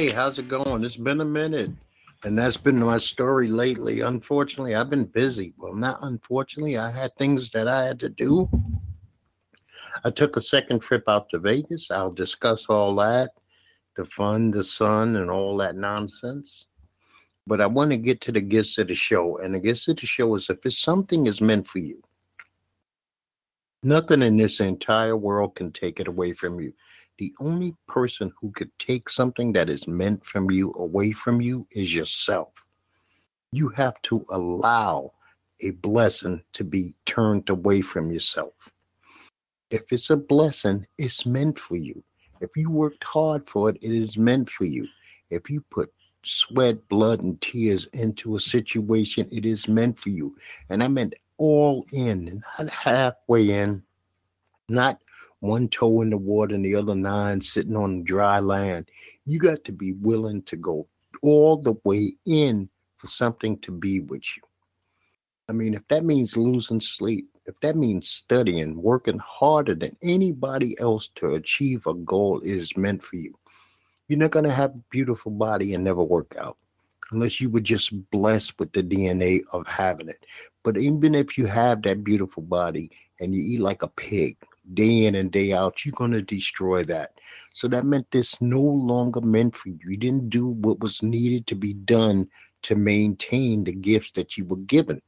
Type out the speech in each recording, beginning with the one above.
Hey, how's it going? It's been a minute. And that's been my story lately. Unfortunately, I've been busy. Well, not unfortunately, I had things that I had to do. I took a second trip out to Vegas. I'll discuss all that the fun, the sun, and all that nonsense. But I want to get to the gist of the show. And the gist of the show is if something is meant for you, nothing in this entire world can take it away from you the only person who could take something that is meant from you away from you is yourself. You have to allow a blessing to be turned away from yourself. If it's a blessing, it's meant for you. If you worked hard for it, it is meant for you. If you put sweat, blood, and tears into a situation, it is meant for you. And I meant all in, not halfway in, not one toe in the water and the other nine sitting on dry land. You got to be willing to go all the way in for something to be with you. I mean, if that means losing sleep, if that means studying, working harder than anybody else to achieve a goal is meant for you, you're not going to have a beautiful body and never work out unless you were just blessed with the DNA of having it. But even if you have that beautiful body and you eat like a pig, day in and day out, you're going to destroy that. So that meant this no longer meant for you. You didn't do what was needed to be done to maintain the gifts that you were given.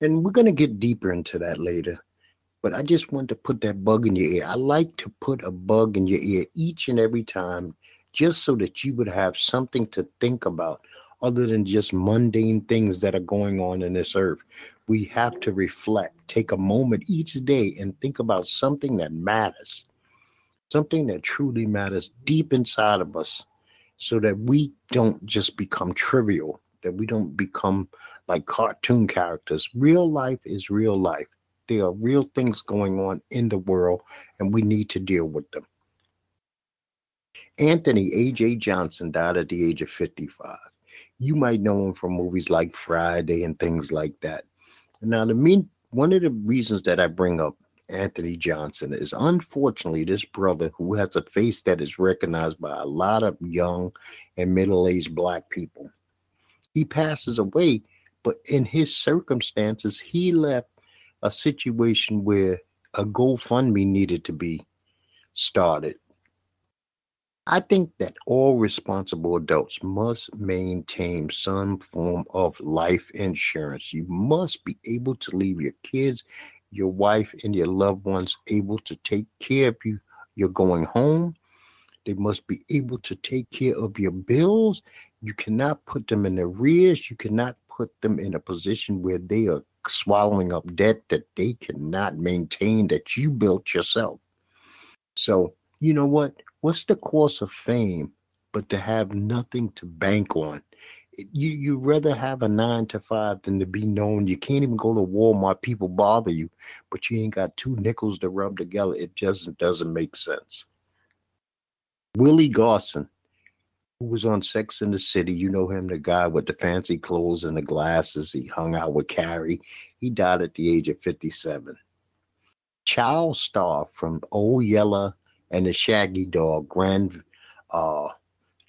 And we're going to get deeper into that later. But I just want to put that bug in your ear. I like to put a bug in your ear each and every time just so that you would have something to think about other than just mundane things that are going on in this earth. We have to reflect, take a moment each day and think about something that matters, something that truly matters deep inside of us, so that we don't just become trivial, that we don't become like cartoon characters. Real life is real life. There are real things going on in the world, and we need to deal with them. Anthony A.J. Johnson died at the age of 55 you might know him from movies like Friday and things like that. Now, the mean one of the reasons that I bring up Anthony Johnson is unfortunately this brother who has a face that is recognized by a lot of young and middle-aged black people. He passes away, but in his circumstances, he left a situation where a GoFundMe needed to be started I think that all responsible adults must maintain some form of life insurance. You must be able to leave your kids, your wife, and your loved ones able to take care of you. You're going home. They must be able to take care of your bills. You cannot put them in arrears. You cannot put them in a position where they are swallowing up debt that they cannot maintain that you built yourself. So, you know what? What's the cost of fame but to have nothing to bank on? You you rather have a nine to five than to be known. You can't even go to Walmart. People bother you, but you ain't got two nickels to rub together. It just doesn't make sense. Willie Garson, who was on Sex in the City, you know him, the guy with the fancy clothes and the glasses. He hung out with Carrie. He died at the age of 57. Child star from Old Yeller and the Shaggy Dog, Grand uh,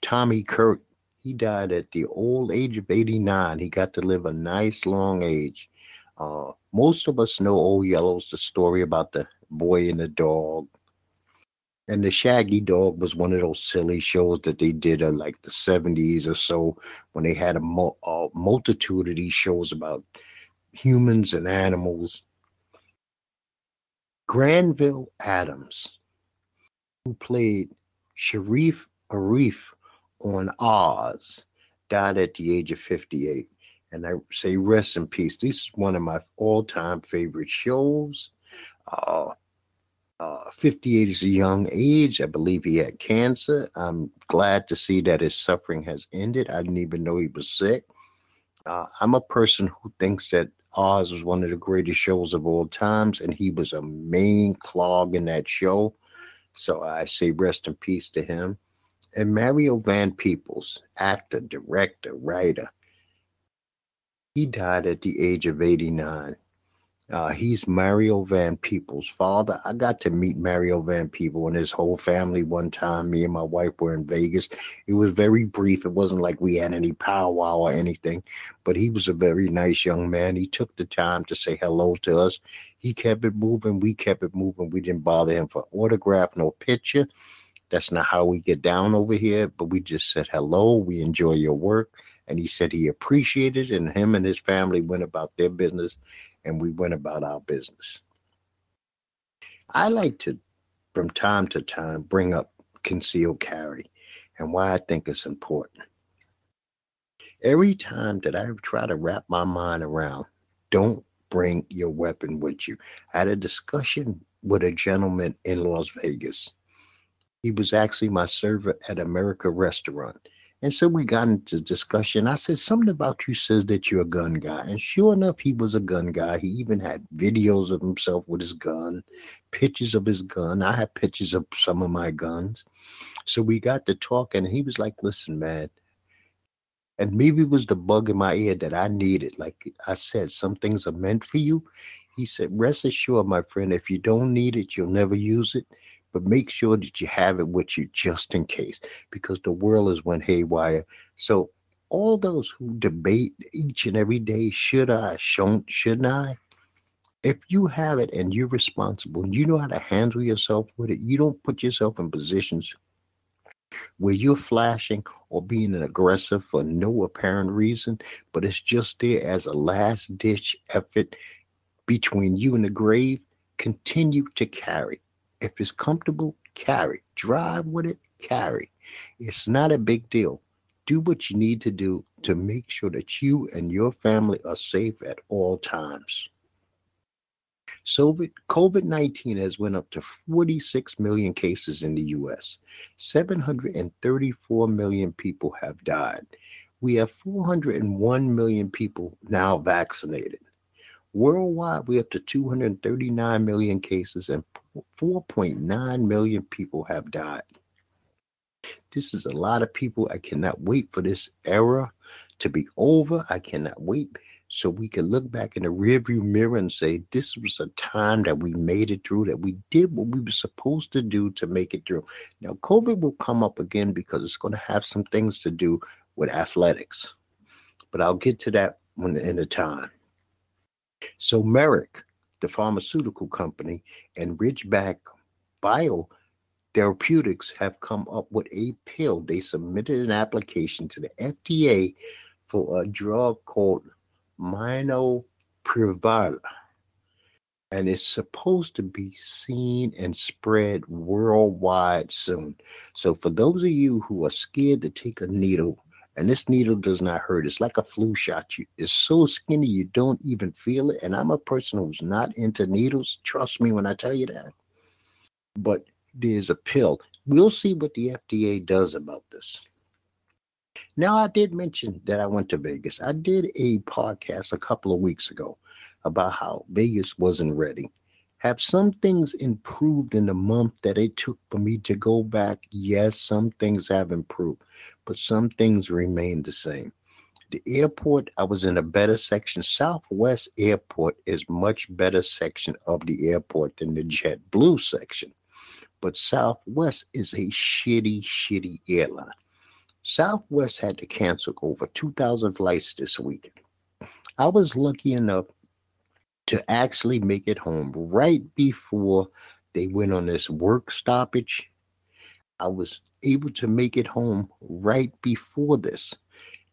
Tommy Kirk. He died at the old age of 89. He got to live a nice long age. Uh, most of us know Old Yeller's the story about the boy and the dog. And the Shaggy Dog was one of those silly shows that they did in like the 70s or so when they had a, a multitude of these shows about humans and animals. Granville Adams who played Sharif Arif on Oz, died at the age of 58. And I say rest in peace. This is one of my all-time favorite shows. Uh, uh, 58 is a young age. I believe he had cancer. I'm glad to see that his suffering has ended. I didn't even know he was sick. Uh, I'm a person who thinks that Oz was one of the greatest shows of all times, and he was a main clog in that show. So I say rest in peace to him. And Mario Van Peebles, actor, director, writer, he died at the age of 89. Uh, he's Mario Van Peebles' father. I got to meet Mario Van Peebles and his whole family one time. Me and my wife were in Vegas. It was very brief. It wasn't like we had any powwow or anything, but he was a very nice young man. He took the time to say hello to us. He kept it moving. We kept it moving. We didn't bother him for autograph, no picture. That's not how we get down over here, but we just said hello. We enjoy your work. And he said he appreciated it, and him and his family went about their business and we went about our business. I like to, from time to time, bring up concealed carry and why I think it's important. Every time that I try to wrap my mind around, don't bring your weapon with you. I had a discussion with a gentleman in Las Vegas. He was actually my server at America Restaurant. And so we got into discussion. I said, Something about you says that you're a gun guy. And sure enough, he was a gun guy. He even had videos of himself with his gun, pictures of his gun. I had pictures of some of my guns. So we got to talking, and he was like, Listen, man. And maybe it was the bug in my ear that I needed. Like I said, some things are meant for you. He said, Rest assured, my friend, if you don't need it, you'll never use it but make sure that you have it with you just in case because the world is went haywire. So all those who debate each and every day, should I, shouldn't, shouldn't I? If you have it and you're responsible and you know how to handle yourself with it, you don't put yourself in positions where you're flashing or being an aggressive for no apparent reason, but it's just there as a last ditch effort between you and the grave, continue to carry. If it's comfortable, carry. Drive with it, carry. It's not a big deal. Do what you need to do to make sure that you and your family are safe at all times. So COVID 19 has went up to 46 million cases in the US. 734 million people have died. We have 401 million people now vaccinated. Worldwide, we're up to 239 million cases and 4.9 million people have died. This is a lot of people. I cannot wait for this era to be over. I cannot wait so we can look back in the rearview mirror and say this was a time that we made it through, that we did what we were supposed to do to make it through. Now, COVID will come up again because it's going to have some things to do with athletics, but I'll get to that when in a time. So Merck, the pharmaceutical company, and Ridgeback Bio Therapeutics have come up with a pill. They submitted an application to the FDA for a drug called Molnupiravir. And it's supposed to be seen and spread worldwide soon. So, for those of you who are scared to take a needle and this needle does not hurt. It's like a flu shot. You, it's so skinny you don't even feel it. And I'm a person who's not into needles. Trust me when I tell you that. But there's a pill. We'll see what the FDA does about this. Now, I did mention that I went to Vegas. I did a podcast a couple of weeks ago about how Vegas wasn't ready. Have some things improved in the month that it took for me to go back? Yes, some things have improved, but some things remain the same. The airport, I was in a better section. Southwest Airport is much better section of the airport than the JetBlue section. But Southwest is a shitty, shitty airline. Southwest had to cancel over 2,000 flights this weekend. I was lucky enough to actually make it home right before they went on this work stoppage. I was able to make it home right before this.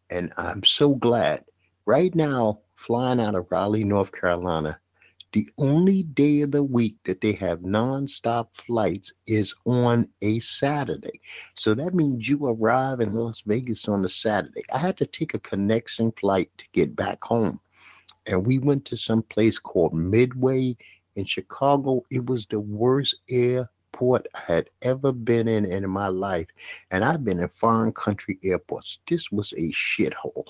And I'm so glad. Right now, flying out of Raleigh, North Carolina, the only day of the week that they have nonstop flights is on a Saturday. So that means you arrive in Las Vegas on a Saturday. I had to take a connection flight to get back home and we went to some place called Midway in Chicago. It was the worst airport I had ever been in in my life, and I've been in foreign country airports. This was a shithole.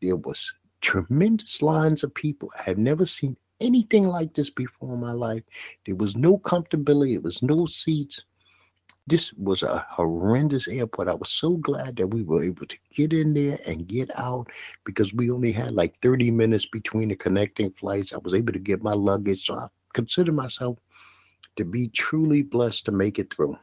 There was tremendous lines of people. I have never seen anything like this before in my life. There was no comfortability. There was no seats. This was a horrendous airport. I was so glad that we were able to get in there and get out because we only had like 30 minutes between the connecting flights. I was able to get my luggage. So I consider myself to be truly blessed to make it through.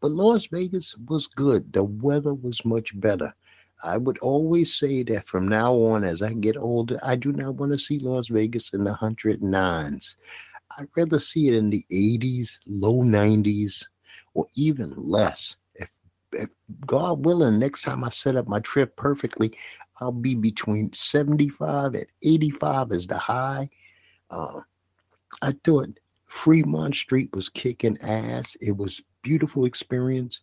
But Las Vegas was good. The weather was much better. I would always say that from now on, as I get older, I do not want to see Las Vegas in the 109s. I'd rather see it in the 80s, low 90s, or even less. If, if God willing, next time I set up my trip perfectly, I'll be between 75 and 85 as the high. Uh, I thought Fremont Street was kicking ass. It was beautiful experience.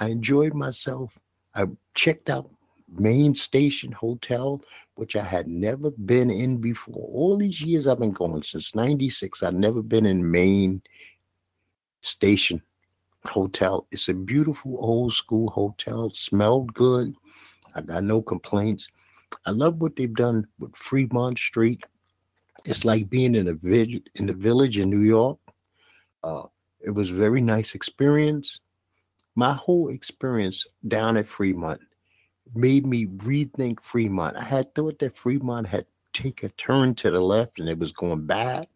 I enjoyed myself. I checked out Main Station Hotel, which I had never been in before. All these years I've been going since 96, I've never been in Main Station Hotel. It's a beautiful old school hotel, smelled good. I got no complaints. I love what they've done with Fremont Street. It's like being in a village in the village in New York. Uh, it was a very nice experience. My whole experience down at Fremont made me rethink Fremont. I had thought that Fremont had take a turn to the left and it was going bad,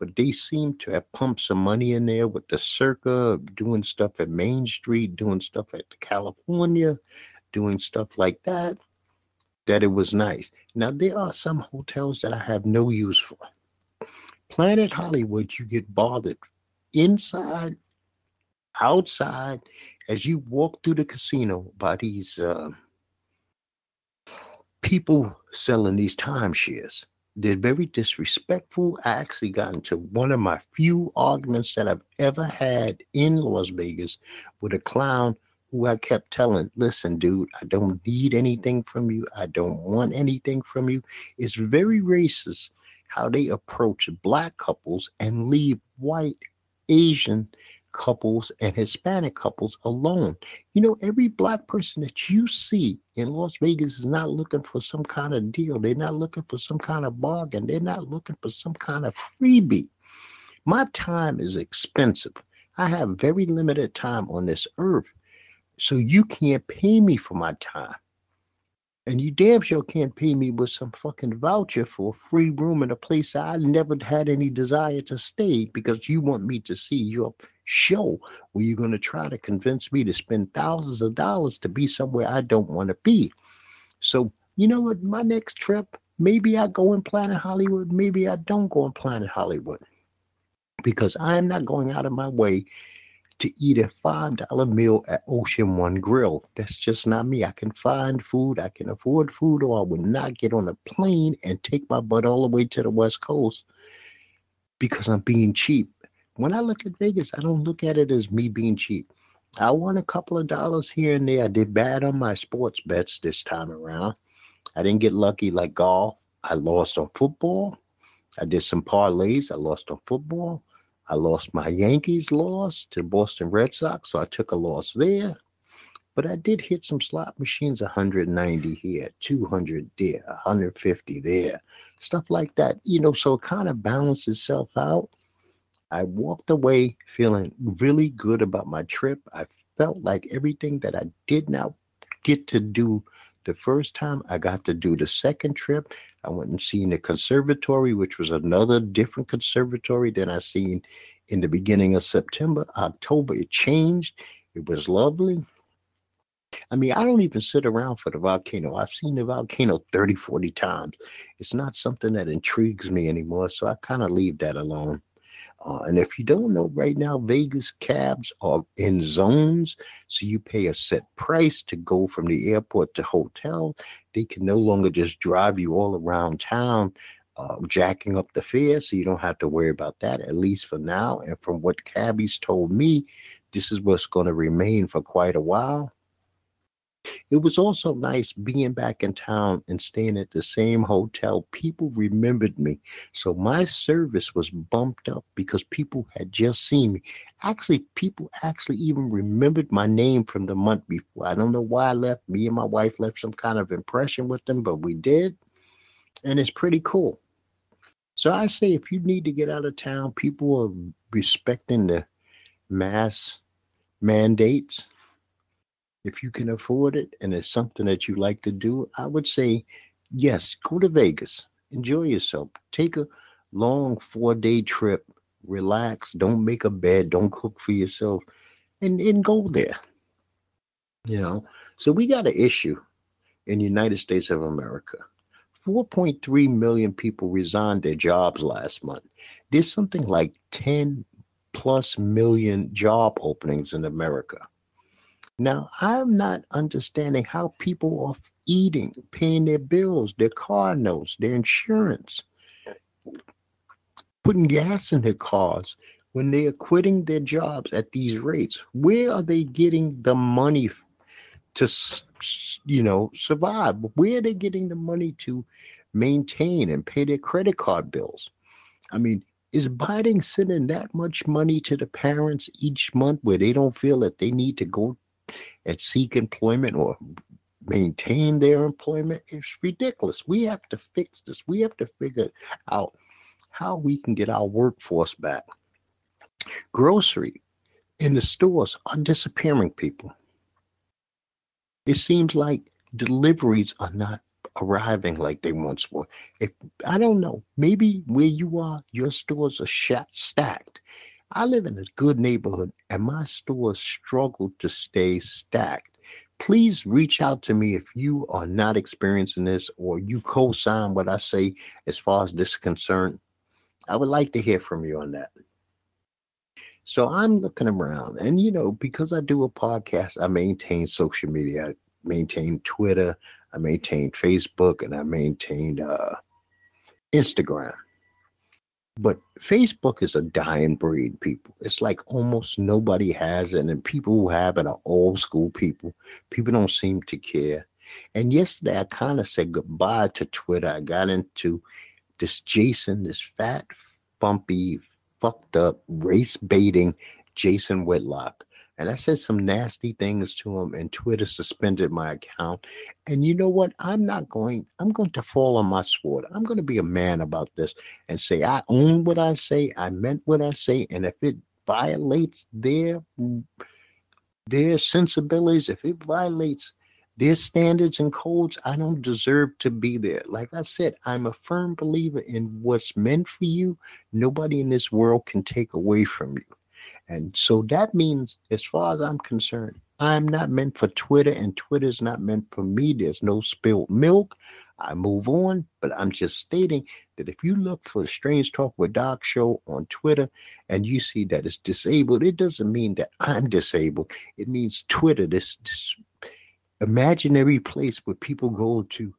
but they seem to have pumped some money in there with the Circa, doing stuff at Main Street, doing stuff at the California, doing stuff like that. That it was nice. Now there are some hotels that I have no use for. Planet Hollywood, you get bothered inside, outside, as you walk through the casino by these. Uh, people selling these timeshares. They're very disrespectful. I actually got into one of my few arguments that I've ever had in Las Vegas with a clown who I kept telling, listen, dude, I don't need anything from you. I don't want anything from you. It's very racist how they approach black couples and leave white, Asian, couples and Hispanic couples alone. You know, every black person that you see in Las Vegas is not looking for some kind of deal. They're not looking for some kind of bargain. They're not looking for some kind of freebie. My time is expensive. I have very limited time on this earth. So you can't pay me for my time. And you damn sure can't pay me with some fucking voucher for a free room in a place I never had any desire to stay because you want me to see your show where you're going to try to convince me to spend thousands of dollars to be somewhere I don't want to be. So, you know what? My next trip, maybe I go in Planet Hollywood, maybe I don't go in Planet Hollywood because I'm not going out of my way to eat a $5 meal at Ocean One Grill. That's just not me. I can find food, I can afford food, or I would not get on a plane and take my butt all the way to the West Coast because I'm being cheap. When I look at Vegas, I don't look at it as me being cheap. I won a couple of dollars here and there. I did bad on my sports bets this time around. I didn't get lucky like golf. I lost on football. I did some parlays. I lost on football. I lost my Yankees loss to Boston Red Sox, so I took a loss there. But I did hit some slot machines 190 here, 200 there, 150 there, stuff like that. You know, so it kind of balanced itself out. I walked away feeling really good about my trip. I felt like everything that I did not get to do the first time, I got to do the second trip. I went and seen the conservatory, which was another different conservatory than I seen in the beginning of September. October, it changed. It was lovely. I mean, I don't even sit around for the volcano. I've seen the volcano 30, 40 times. It's not something that intrigues me anymore. So I kind of leave that alone. Uh, and if you don't know right now, Vegas cabs are in zones. So you pay a set price to go from the airport to hotel. They can no longer just drive you all around town, uh, jacking up the fare. So you don't have to worry about that, at least for now. And from what cabbies told me, this is what's going to remain for quite a while. It was also nice being back in town and staying at the same hotel. People remembered me. So my service was bumped up because people had just seen me. Actually, people actually even remembered my name from the month before. I don't know why I left. Me and my wife left some kind of impression with them, but we did. And it's pretty cool. So I say if you need to get out of town, people are respecting the mass mandates, if you can afford it and it's something that you like to do, I would say yes, go to Vegas, enjoy yourself, take a long four day trip, relax, don't make a bed, don't cook for yourself, and, and go there. You know, so we got an issue in the United States of America. 4.3 million people resigned their jobs last month. There's something like 10 plus million job openings in America. Now, I'm not understanding how people are eating, paying their bills, their car notes, their insurance, putting gas in their cars when they are quitting their jobs at these rates. Where are they getting the money to, you know, survive? Where are they getting the money to maintain and pay their credit card bills? I mean, is Biden sending that much money to the parents each month where they don't feel that they need to go and seek employment or maintain their employment. It's ridiculous. We have to fix this. We have to figure out how we can get our workforce back. Grocery in the stores are disappearing, people. It seems like deliveries are not arriving like they once were. If I don't know, maybe where you are, your stores are stacked. I live in a good neighborhood and my store struggled to stay stacked. Please reach out to me if you are not experiencing this or you co sign what I say as far as this is concerned. I would like to hear from you on that. So I'm looking around, and you know, because I do a podcast, I maintain social media. I maintain Twitter, I maintain Facebook, and I maintain uh, Instagram. But Facebook is a dying breed, people. It's like almost nobody has it. And people who have it are old school people. People don't seem to care. And yesterday I kind of said goodbye to Twitter. I got into this Jason, this fat, bumpy, fucked up, race baiting Jason Whitlock. And I said some nasty things to him, and Twitter suspended my account. And you know what? I'm not going, I'm going to fall on my sword. I'm going to be a man about this and say, I own what I say. I meant what I say. And if it violates their mm, their sensibilities, if it violates their standards and codes, I don't deserve to be there. Like I said, I'm a firm believer in what's meant for you. Nobody in this world can take away from you. And so that means, as far as I'm concerned, I'm not meant for Twitter, and Twitter's not meant for me. There's no spilled milk. I move on, but I'm just stating that if you look for Strange Talk with Doc show on Twitter and you see that it's disabled, it doesn't mean that I'm disabled. It means Twitter, this, this imaginary place where people go to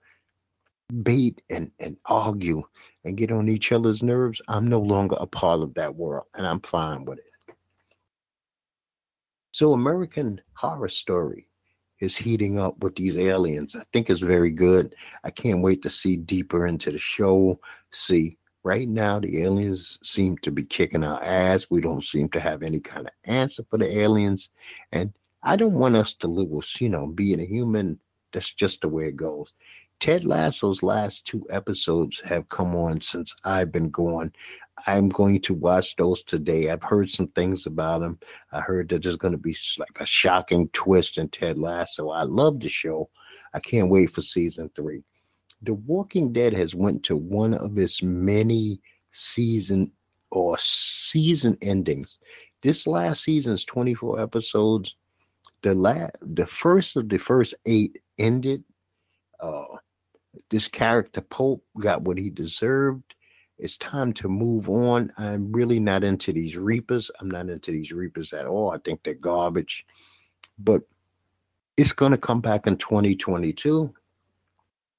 bait and, and argue and get on each other's nerves. I'm no longer a part of that world, and I'm fine with it. So American Horror Story is heating up with these aliens. I think it's very good. I can't wait to see deeper into the show. See, right now the aliens seem to be kicking our ass. We don't seem to have any kind of answer for the aliens. And I don't want us to live with, you know, being a human. That's just the way it goes. Ted Lasso's last two episodes have come on since I've been gone. I'm going to watch those today. I've heard some things about them. I heard that there's going to be like a shocking twist in Ted Lasso. I love the show. I can't wait for season three. The Walking Dead has went to one of its many season or season endings. This last season's 24 episodes. The last, the first of the first eight ended. Uh, this character Pope got what he deserved it's time to move on. I'm really not into these Reapers. I'm not into these Reapers at all. I think they're garbage. But it's going to come back in 2022.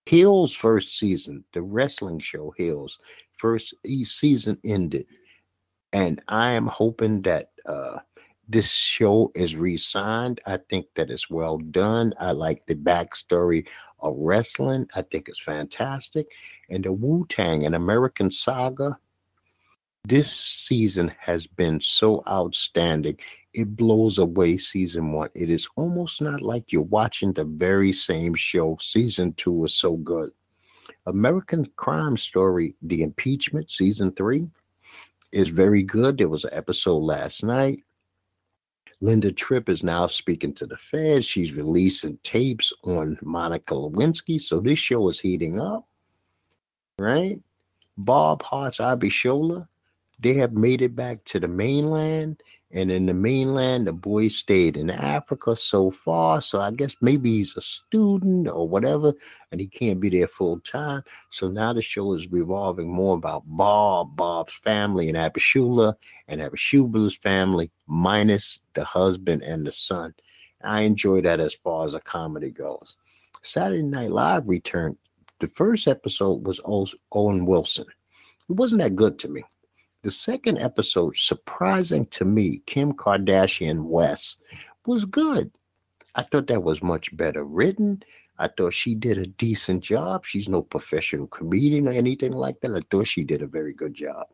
Heels first season, the wrestling show Heels first season ended. And I am hoping that uh, this show is re-signed. I think that it's well done. I like the backstory of wrestling. I think it's fantastic. And the Wu Tang, an American saga, this season has been so outstanding. It blows away season one. It is almost not like you're watching the very same show. Season two was so good. American Crime Story, The Impeachment, season three, is very good. There was an episode last night. Linda Tripp is now speaking to the feds. She's releasing tapes on Monica Lewinsky. So this show is heating up, right? Bob Hearts Abishola, they have made it back to the mainland. And in the mainland, the boy stayed in Africa so far. So I guess maybe he's a student or whatever, and he can't be there full time. So now the show is revolving more about Bob, Bob's family, and Abishola, and Abishola's family, minus the husband and the son. I enjoy that as far as a comedy goes. Saturday Night Live returned. The first episode was Owen Wilson. It wasn't that good to me. The second episode, surprising to me, Kim Kardashian West, was good. I thought that was much better written. I thought she did a decent job. She's no professional comedian or anything like that. I thought she did a very good job.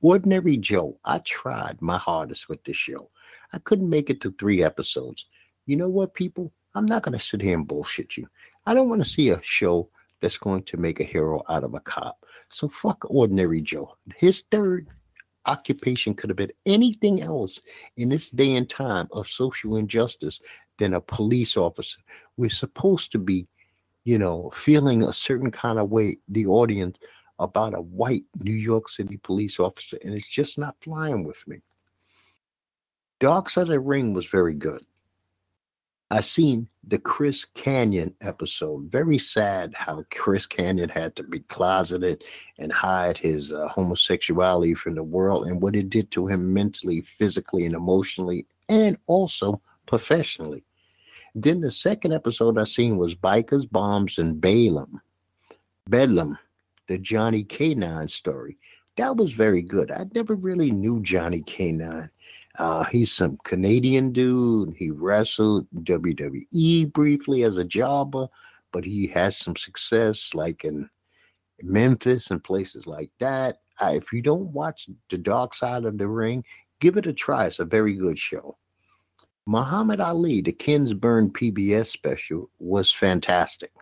Ordinary Joe, I tried my hardest with this show. I couldn't make it to three episodes. You know what, people? I'm not going to sit here and bullshit you. I don't want to see a show that's going to make a hero out of a cop. So fuck ordinary Joe. His third occupation could have been anything else in this day and time of social injustice than a police officer. We're supposed to be, you know, feeling a certain kind of way, the audience, about a white New York City police officer, and it's just not flying with me. Dark Side of the Ring was very good. I seen the Chris Kanyon episode. Very sad how Chris Kanyon had to be closeted and hide his uh, homosexuality from the world and what it did to him mentally, physically, and emotionally, and also professionally. Then the second episode I seen was Bikers, Bombs, and Balaam. Bedlam, the Johnny K9 story. That was very good. I never really knew Johnny K9. Uh, he's some Canadian dude. He wrestled WWE briefly as a jobber, but he has some success like in Memphis and places like that. Uh, if you don't watch The Dark Side of the Ring, give it a try. It's a very good show. Muhammad Ali, the Ken Burns PBS special, was fantastic.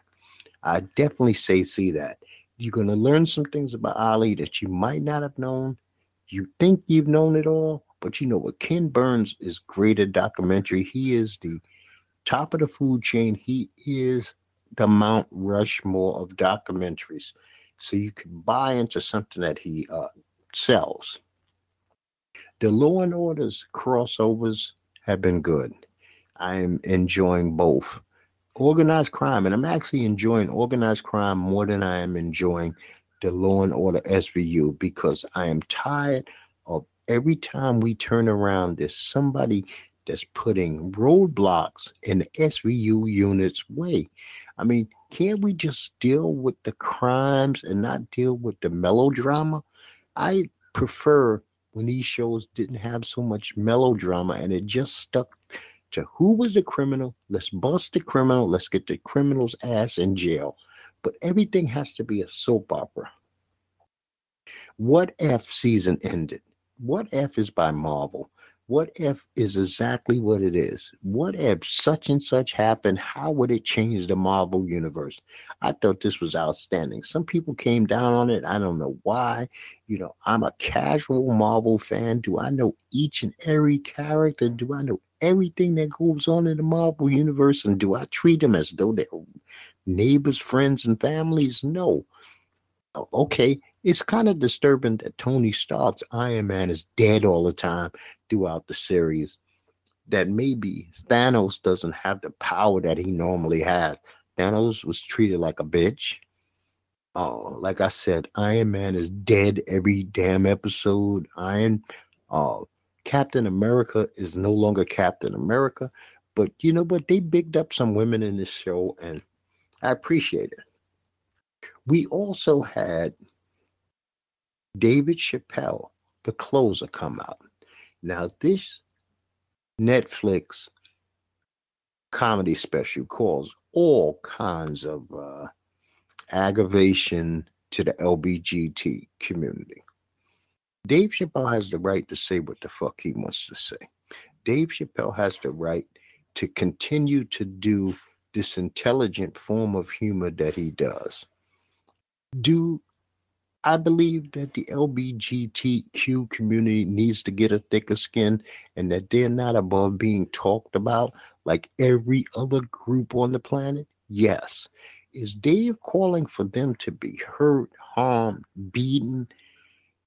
I definitely say see that. You're going to learn some things about Ali that you might not have known. You think you've known it all, but you know what? Ken Burns is great at documentary. He is the top of the food chain. He is the Mount Rushmore of documentaries. So you can buy into something that he uh, sells. The Law and Orders crossovers have been good. I am enjoying both. Organized crime, and I'm actually enjoying organized crime more than I am enjoying the Law and Order SVU because I am tired every time we turn around, there's somebody that's putting roadblocks in the SVU unit's way. I mean, can't we just deal with the crimes and not deal with the melodrama? I prefer when these shows didn't have so much melodrama and it just stuck to who was the criminal. Let's bust the criminal. Let's get the criminal's ass in jail. But everything has to be a soap opera. What if season ended? What If is by Marvel. What if is exactly what it is? What if such and such happened? How would it change the Marvel universe? I thought this was outstanding. Some people came down on it. I don't know why. You know, I'm a casual Marvel fan. Do I know each and every character? Do I know everything that goes on in the Marvel universe? And do I treat them as though they're neighbors, friends, and families? No. Oh, okay, it's kind of disturbing that Tony Stark's Iron Man is dead all the time throughout the series. That maybe Thanos doesn't have the power that he normally has. Thanos was treated like a bitch. Oh, like I said, Iron Man is dead every damn episode. Iron, uh, Captain America is no longer Captain America. But you know what? They bigged up some women in this show, and I appreciate it. We also had David Chappelle, The Closer, come out. Now, this Netflix comedy special calls all kinds of uh, aggravation to the LBGT community. Dave Chappelle has the right to say what the fuck he wants to say. Dave Chappelle has the right to continue to do this intelligent form of humor that he does. Do I believe that the LBGTQ community needs to get a thicker skin and that they're not above being talked about like every other group on the planet. Yes. Is Dave calling for them to be hurt, harmed, beaten,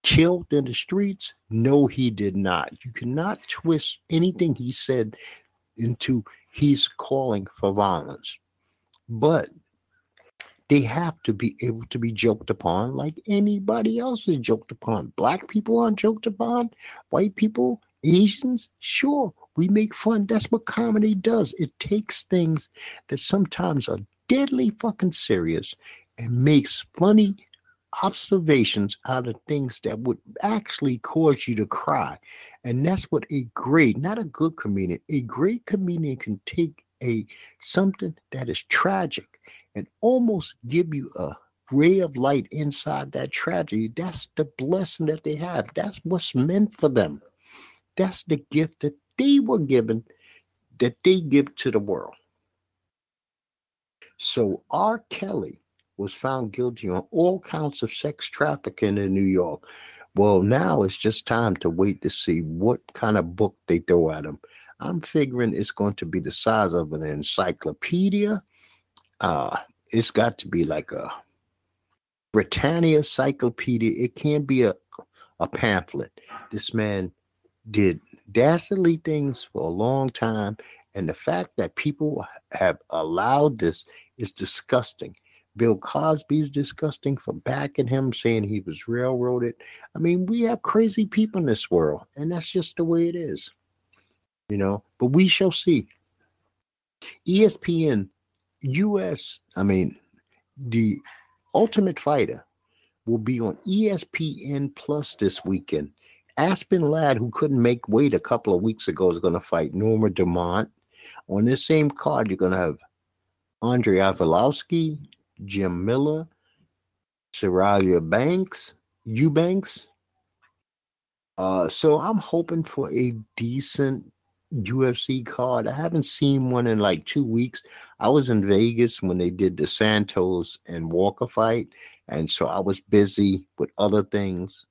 killed in the streets? No, he did not. You cannot twist anything he said into he's calling for violence. But they have to be able to be joked upon like anybody else is joked upon. Black people aren't joked upon, white people, Asians, sure, we make fun. That's what comedy does. It takes things that sometimes are deadly fucking serious and makes funny observations out of things that would actually cause you to cry. And that's what a great, not a good comedian, a great comedian can take a something that is tragic and almost give you a ray of light inside that tragedy. That's the blessing that they have. That's what's meant for them. That's the gift that they were given that they give to the world. So R. Kelly was found guilty on all counts of sex trafficking in New York. Well, now it's just time to wait to see what kind of book they throw at him. I'm figuring it's going to be the size of an encyclopedia uh, it's got to be like a Britannica Encyclopedia. It can't be a, a pamphlet. This man did dastardly things for a long time. And the fact that people have allowed this is disgusting. Bill Cosby's disgusting for backing him, saying he was railroaded. I mean, we have crazy people in this world, and that's just the way it is. You know, but we shall see. ESPN US, I mean, the Ultimate Fighter will be on ESPN Plus this weekend. Aspen Ladd, who couldn't make weight a couple of weeks ago, is going to fight Norma Dumont. On this same card, you're going to have Andrei Arlovski, Jim Miller, Saralia Banks, Eubanks. Uh, so I'm hoping for a decent UFC card. I haven't seen one in like two weeks. I was in Vegas when they did the Santos and Walker fight, and so I was busy with other things.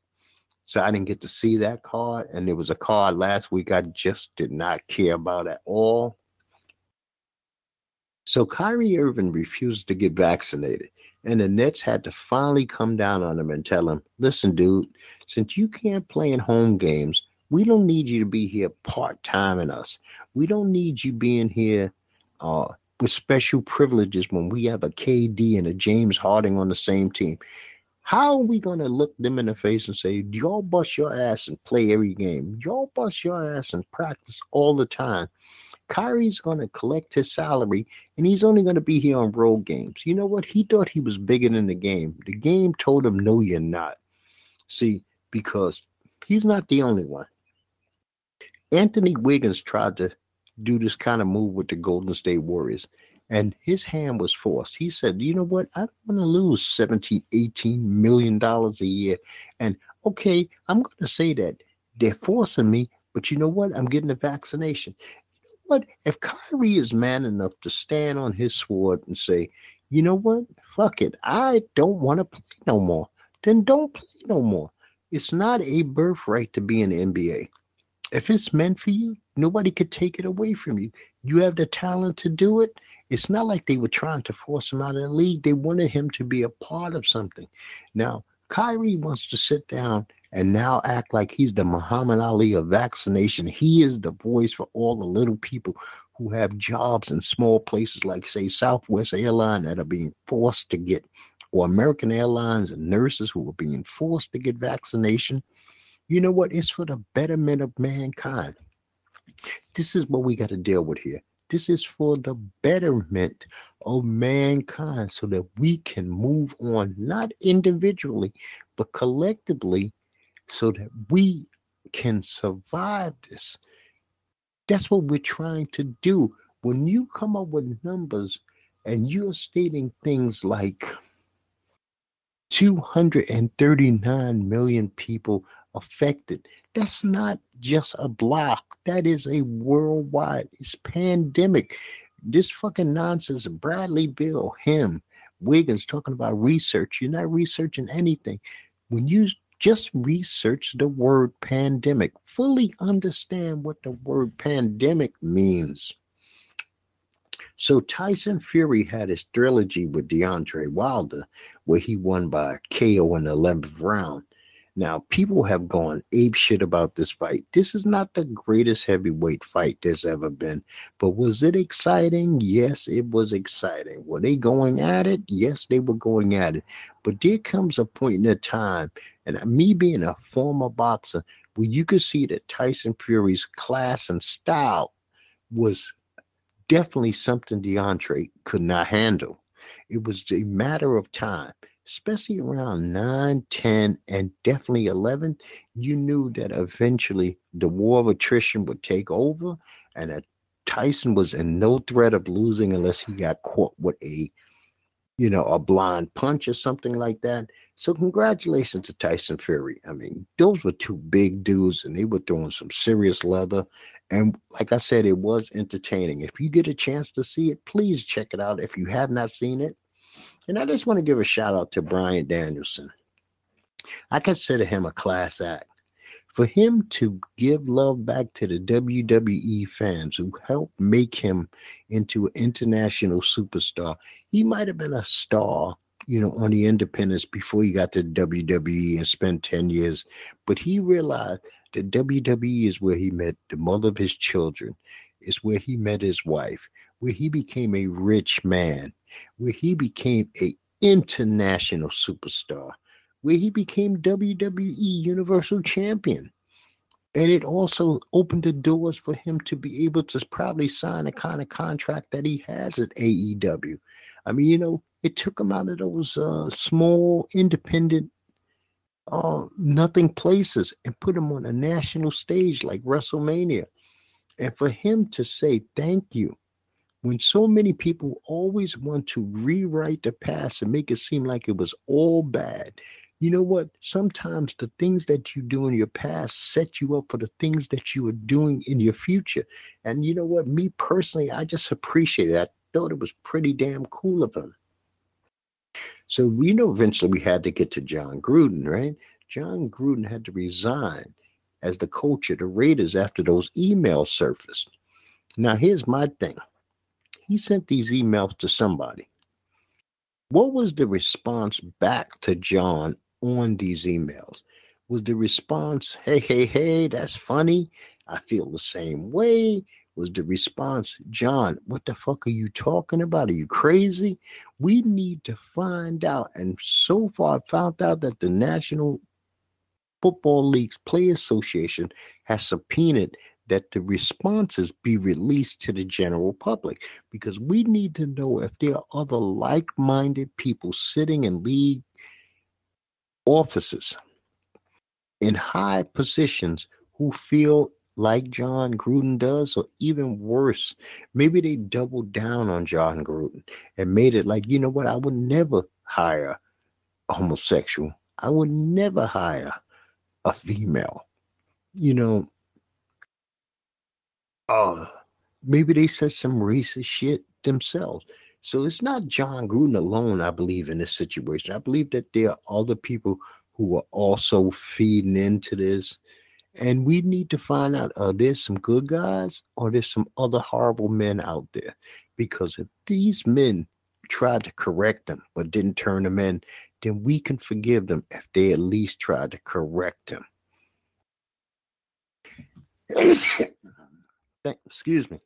So I didn't get to see that card. And there was a card last week I just did not care about at all. So Kyrie Irving refused to get vaccinated. And the Nets had to finally come down on him and tell him, listen, dude, since you can't play in home games, we don't need you to be here part time in us. We don't need you being here uh, with special privileges when we have a KD and a James Harden on the same team. How are we going to look them in the face and say, y'all bust your ass and play every game? Y'all bust your ass and practice all the time. Kyrie's going to collect his salary and he's only going to be here on road games. You know what? He thought he was bigger than the game. The game told him, no, you're not. See, because he's not the only one. Anthony Wiggins tried to do this kind of move with the Golden State Warriors, and his hand was forced. He said, You know what? I don't want to lose 17, 18 million dollars a year. And okay, I'm going to say that they're forcing me, but you know what? I'm getting a vaccination. You know what? If Kyrie is man enough to stand on his sword and say, You know what? Fuck it. I don't want to play no more. Then don't play no more. It's not a birthright to be in the NBA. If it's meant for you, nobody could take it away from you. You have the talent to do it. It's not like they were trying to force him out of the league. They wanted him to be a part of something. Now, Kyrie wants to sit down and now act like he's the Muhammad Ali of vaccination. He is the voice for all the little people who have jobs in small places like, say, Southwest Airline that are being forced to get, or American Airlines and nurses who are being forced to get vaccination. You know what? It's for the betterment of mankind. This is what we got to deal with here. This is for the betterment of mankind so that we can move on, not individually, but collectively, so that we can survive this. That's what we're trying to do. When you come up with numbers and you're stating things like 239 million people affected. That's not just a block. That is a worldwide. It's pandemic. This fucking nonsense. Bradley Beal, him, Wiggins talking about research. You're not researching anything. when you just research the word pandemic, fully understand what the word pandemic means. So Tyson Fury had his trilogy with Deontay Wilder, where he won by KO in the 11th round. Now, people have gone ape shit about this fight. This is not the greatest heavyweight fight there's ever been, but was it exciting? Yes, it was exciting. Were they going at it? Yes, they were going at it. But there comes a point in the time, and me being a former boxer, where you could see that Tyson Fury's class and style was definitely something Deontay could not handle. It was a matter of time especially around 9, 10, and definitely 11, you knew that eventually the war of attrition would take over and that Tyson was in no threat of losing unless he got caught with a, you know, a blind punch or something like that. So congratulations to Tyson Fury. I mean, those were two big dudes and they were throwing some serious leather. And like I said, it was entertaining. If you get a chance to see it, please check it out. If you have not seen it, and I just want to give a shout out to Bryan Danielson. I consider him a class act. For him to give love back to the WWE fans who helped make him into an international superstar, he might have been a star, you know, on the independents before he got to WWE and spent 10 years. But he realized that WWE is where he met the mother of his children, is where he met his wife, where he became a rich man where he became a international superstar, where he became WWE Universal Champion. And it also opened the doors for him to be able to probably sign the kind of contract that he has at AEW. I mean, you know, it took him out of those uh, small, independent, uh, nothing places and put him on a national stage like WrestleMania. And for him to say thank you when so many people always want to rewrite the past and make it seem like it was all bad, you know what? Sometimes the things that you do in your past set you up for the things that you are doing in your future. And you know what? Me personally, I just appreciate it. I thought it was pretty damn cool of him. So we know eventually we had to get to Jon Gruden, right? Jon Gruden had to resign as the coach of the Raiders after those emails surfaced. Now, here's my thing he sent these emails to somebody. What was the response back to Jon on these emails? Was the response, hey, hey, hey, that's funny. I feel the same way. Was the response, Jon, what the fuck are you talking about? Are you crazy? We need to find out. And so far, I found out that the National Football League's Play Association has subpoenaed that the responses be released to the general public because we need to know if there are other like minded people sitting in league offices in high positions who feel like Jon Gruden does, or even worse, maybe they doubled down on Jon Gruden and made it like, you know what, I would never hire a homosexual. I would never hire a female. You know, uh, maybe they said some racist shit themselves. So it's not Jon Gruden alone, I believe, in this situation. I believe that there are other people who are also feeding into this. And we need to find out are there some good guys or there's some other horrible men out there? Because if these men tried to correct them but didn't turn them in, then we can forgive them if they at least tried to correct them. excuse me.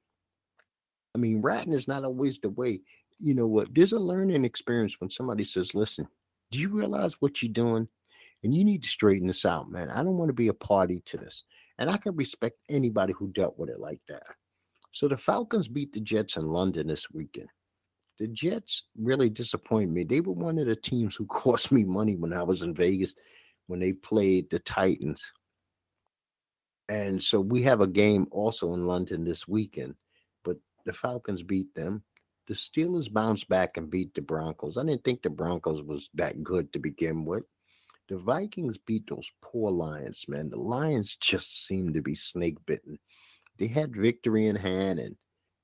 I mean, ratting is not always the way. You know what? There's a learning experience when somebody says, listen, do you realize what you're doing? And you need to straighten this out, man. I don't want to be a party to this. And I can respect anybody who dealt with it like that. So the Falcons beat the Jets in London this weekend. The Jets really disappointed me. They were one of the teams who cost me money when I was in Vegas when they played the Titans and so we have a game also in London this weekend, but the Falcons beat them. The Steelers bounced back and beat the Broncos. I didn't think the Broncos was that good to begin with. The Vikings beat those poor Lions, man. The Lions just seem to be snake bitten. They had victory in hand, and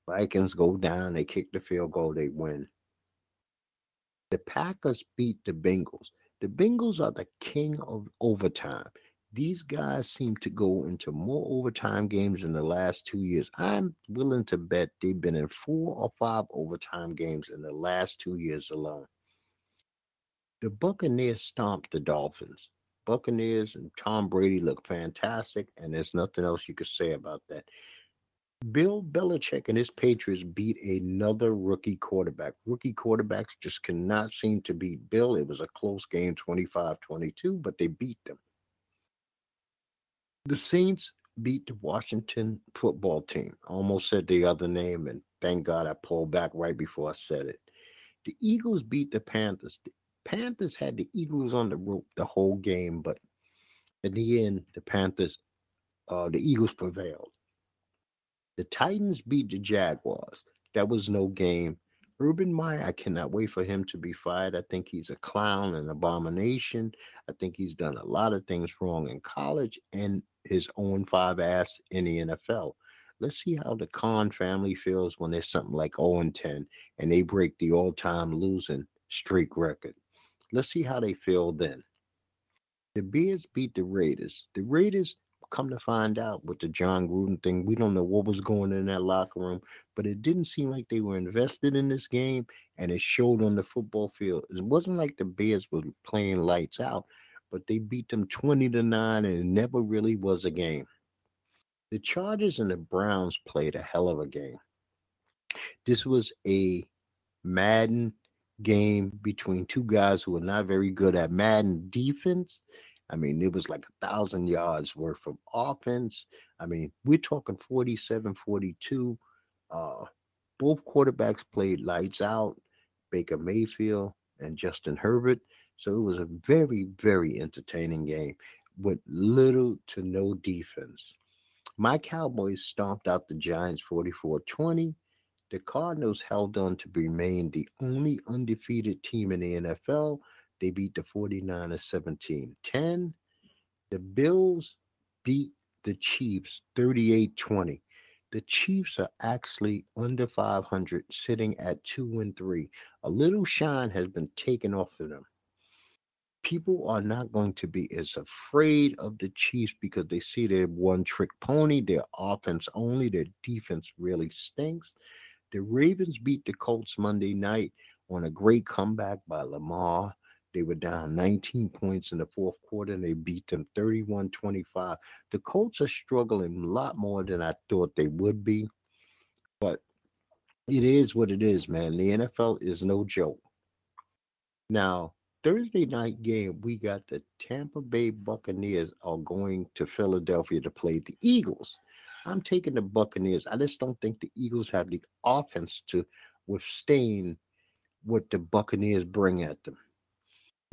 Vikings go down. They kick the field goal, they win. The Packers beat the Bengals. The Bengals are the king of overtime. These guys seem to go into more overtime games in the last two years. I'm willing to bet they've been in four or five overtime games in the last two years alone. The Buccaneers stomped the Dolphins. Buccaneers and Tom Brady look fantastic, and there's nothing else you could say about that. Bill Belichick and his Patriots beat another rookie quarterback. Rookie quarterbacks just cannot seem to beat Bill. It was a close game, 25 22, but they beat them. The Saints beat the Washington football team. Almost said the other name, and thank God I pulled back right before I said it. The Eagles beat the Panthers. The Panthers had the Eagles on the rope the whole game, but in the end, the Panthers, uh, the Eagles prevailed. The Titans beat the Jaguars. That was no game. Urban Meyer, I cannot wait for him to be fired. I think he's a clown, an abomination. I think he's done a lot of things wrong in college and his own five ass in the NFL. Let's see how the Khan family feels when there's something like 0 10 and they break the all time losing streak record. Let's see how they feel then. The Bears beat the Raiders. The Raiders come to find out with the Jon Gruden thing, we don't know what was going in that locker room, but it didn't seem like they were invested in this game, and it showed on the football field. It wasn't like the Bears were playing lights out, but they beat them 20 to 9, and it never really was a game. The Chargers and the Browns played a hell of a game. This was a Madden game between two guys who are not very good at Madden defense I mean, it was like a thousand yards worth of offense. I mean, we're talking 47 42. Uh, both quarterbacks played lights out, Baker Mayfield and Justin Herbert. So it was a very, very entertaining game with little to no defense. My Cowboys stomped out the Giants 44 20. The Cardinals held on to remain the only undefeated team in the NFL they beat the 49ers 17 10. The Bills beat the Chiefs 38 20. The Chiefs are actually under 500, sitting at 2 and 3. A little shine has been taken off of them. People are not going to be as afraid of the Chiefs because they see their one trick pony, their offense only, their defense really stinks. The Ravens beat the Colts Monday night on a great comeback by Lamar they were down 19 points in the fourth quarter and they beat them 31 25. The Colts are struggling a lot more than I thought they would be. But it is what it is, man. The NFL is no joke. Now, Thursday night game, we got the Tampa Bay Buccaneers are going to Philadelphia to play the Eagles. I'm taking the Buccaneers. I just don't think the Eagles have the offense to withstand what the Buccaneers bring at them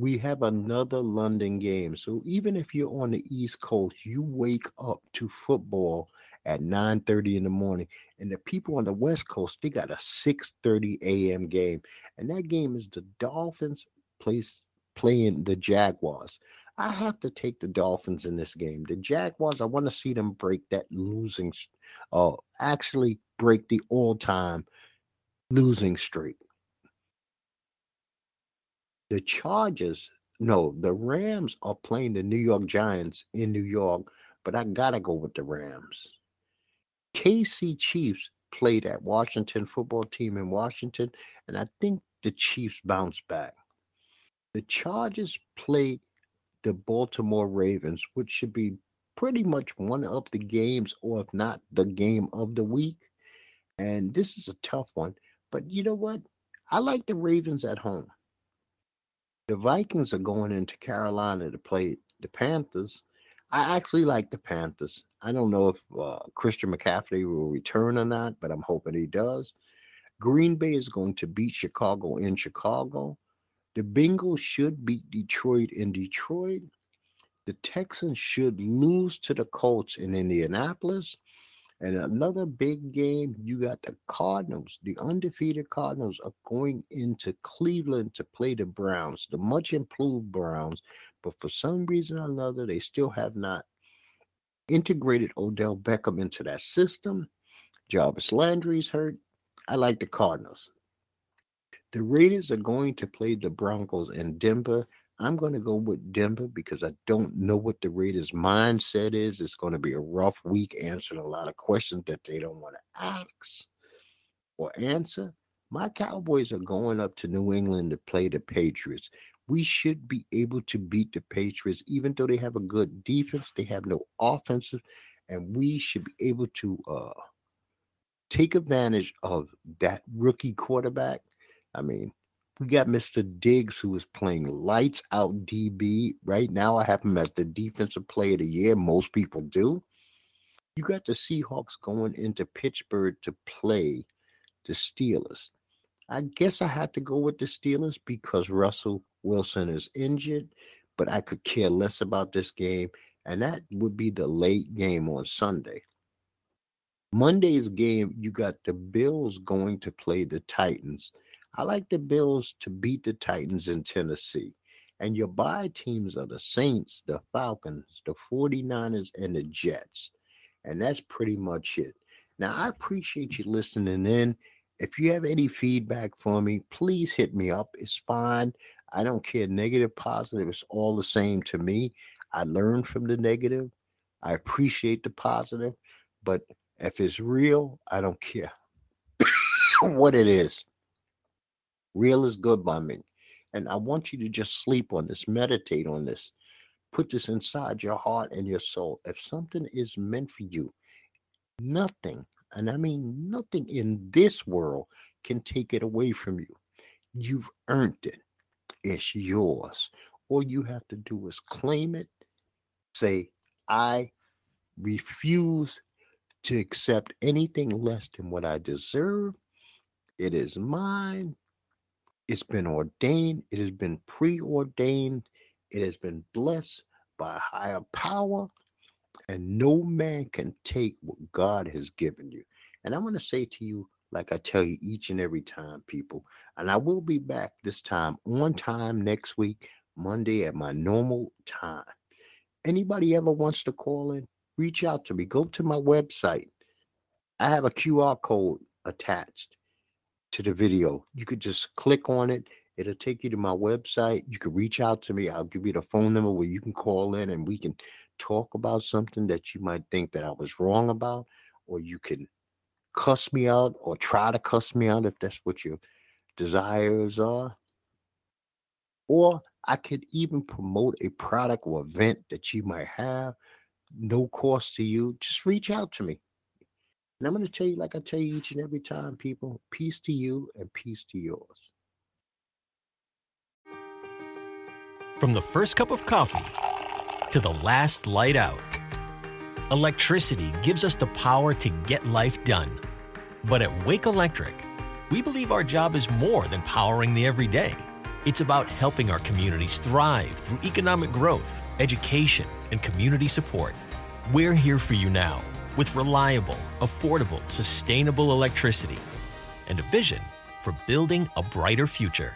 we have another London game. So even if you're on the East Coast, you wake up to football at 9:30 in the morning. And the people on the West Coast, they got a 6:30 a.m. game. And that game is the Dolphins place playing the Jaguars. I have to take the Dolphins in this game. The Jaguars, I want to see them break that losing uh actually break the all-time losing streak the Chargers, no, the Rams are playing the New York Giants in New York, but I gotta go with the Rams. KC Chiefs played at Washington football team in Washington, and I think the Chiefs bounce back. The Chargers play the Baltimore Ravens, which should be pretty much one of the games, or if not the game of the week. And this is a tough one, but you know what? I like the Ravens at home. The Vikings are going into Carolina to play the Panthers. I actually like the Panthers. I don't know if uh, Christian McCaffrey will return or not, but I'm hoping he does. Green Bay is going to beat Chicago in Chicago. The Bengals should beat Detroit in Detroit. The Texans should lose to the Colts in Indianapolis. And another big game, you got the Cardinals. The undefeated Cardinals are going into Cleveland to play the Browns, the much improved Browns. But for some reason or another, they still have not integrated Odell Beckham into that system. Jarvis Landry's hurt. I like the Cardinals. The Raiders are going to play the Broncos in Denver. I'm going to go with Denver because I don't know what the Raiders' mindset is. It's going to be a rough week answering a lot of questions that they don't want to ask or answer. My Cowboys are going up to New England to play the Patriots. We should be able to beat the Patriots, even though they have a good defense. They have no offensive, and we should be able to uh, take advantage of that rookie quarterback. I mean, we got Mr. Diggs, who is playing lights out DB. Right now, I have him as the defensive player of the year. Most people do. You got the Seahawks going into Pittsburgh to play the Steelers. I guess I had to go with the Steelers because Russell Wilson is injured, but I could care less about this game. And that would be the late game on Sunday. Monday's game, you got the Bills going to play the Titans. I like the Bills to beat the Titans in Tennessee. And your bye teams are the Saints, the Falcons, the 49ers, and the Jets. And that's pretty much it. Now, I appreciate you listening in. If you have any feedback for me, please hit me up. It's fine. I don't care, negative, positive, it's all the same to me. I learn from the negative. I appreciate the positive, but if it's real, I don't care what it is. Real is good by me. And I want you to just sleep on this, meditate on this, put this inside your heart and your soul. If something is meant for you, nothing and I mean nothing in this world can take it away from you. You've earned it. It's yours. All you have to do is claim it, say, I refuse to accept anything less than what I deserve. It is mine. It's been ordained. It has been preordained. It has been blessed by higher power and no man can take what God has given you. And I'm going to say to you, like I tell you each and every time, people, and I will be back this time on time next week, Monday at my normal time. Anybody ever wants to call in, reach out to me. Go to my website. I have a QR code attached to the video. You could just click on it. It'll take you to my website. You can reach out to me. I'll give you the phone number where you can call in and we can talk about something that you might think that I was wrong about, or you can cuss me out or try to cuss me out if that's what your desires are. Or I could even promote a product or event that you might have, no cost to you. Just reach out to me. And I'm going to tell you, like I tell you each and every time, people, peace to you and peace to yours. From the first cup of coffee to the last light out. Electricity gives us the power to get life done. But at Wake Electric, we believe our job is more than powering the everyday. It's about helping our communities thrive through economic growth, education, and community support. We're here for you now with reliable, affordable, sustainable electricity and a vision for building a brighter future.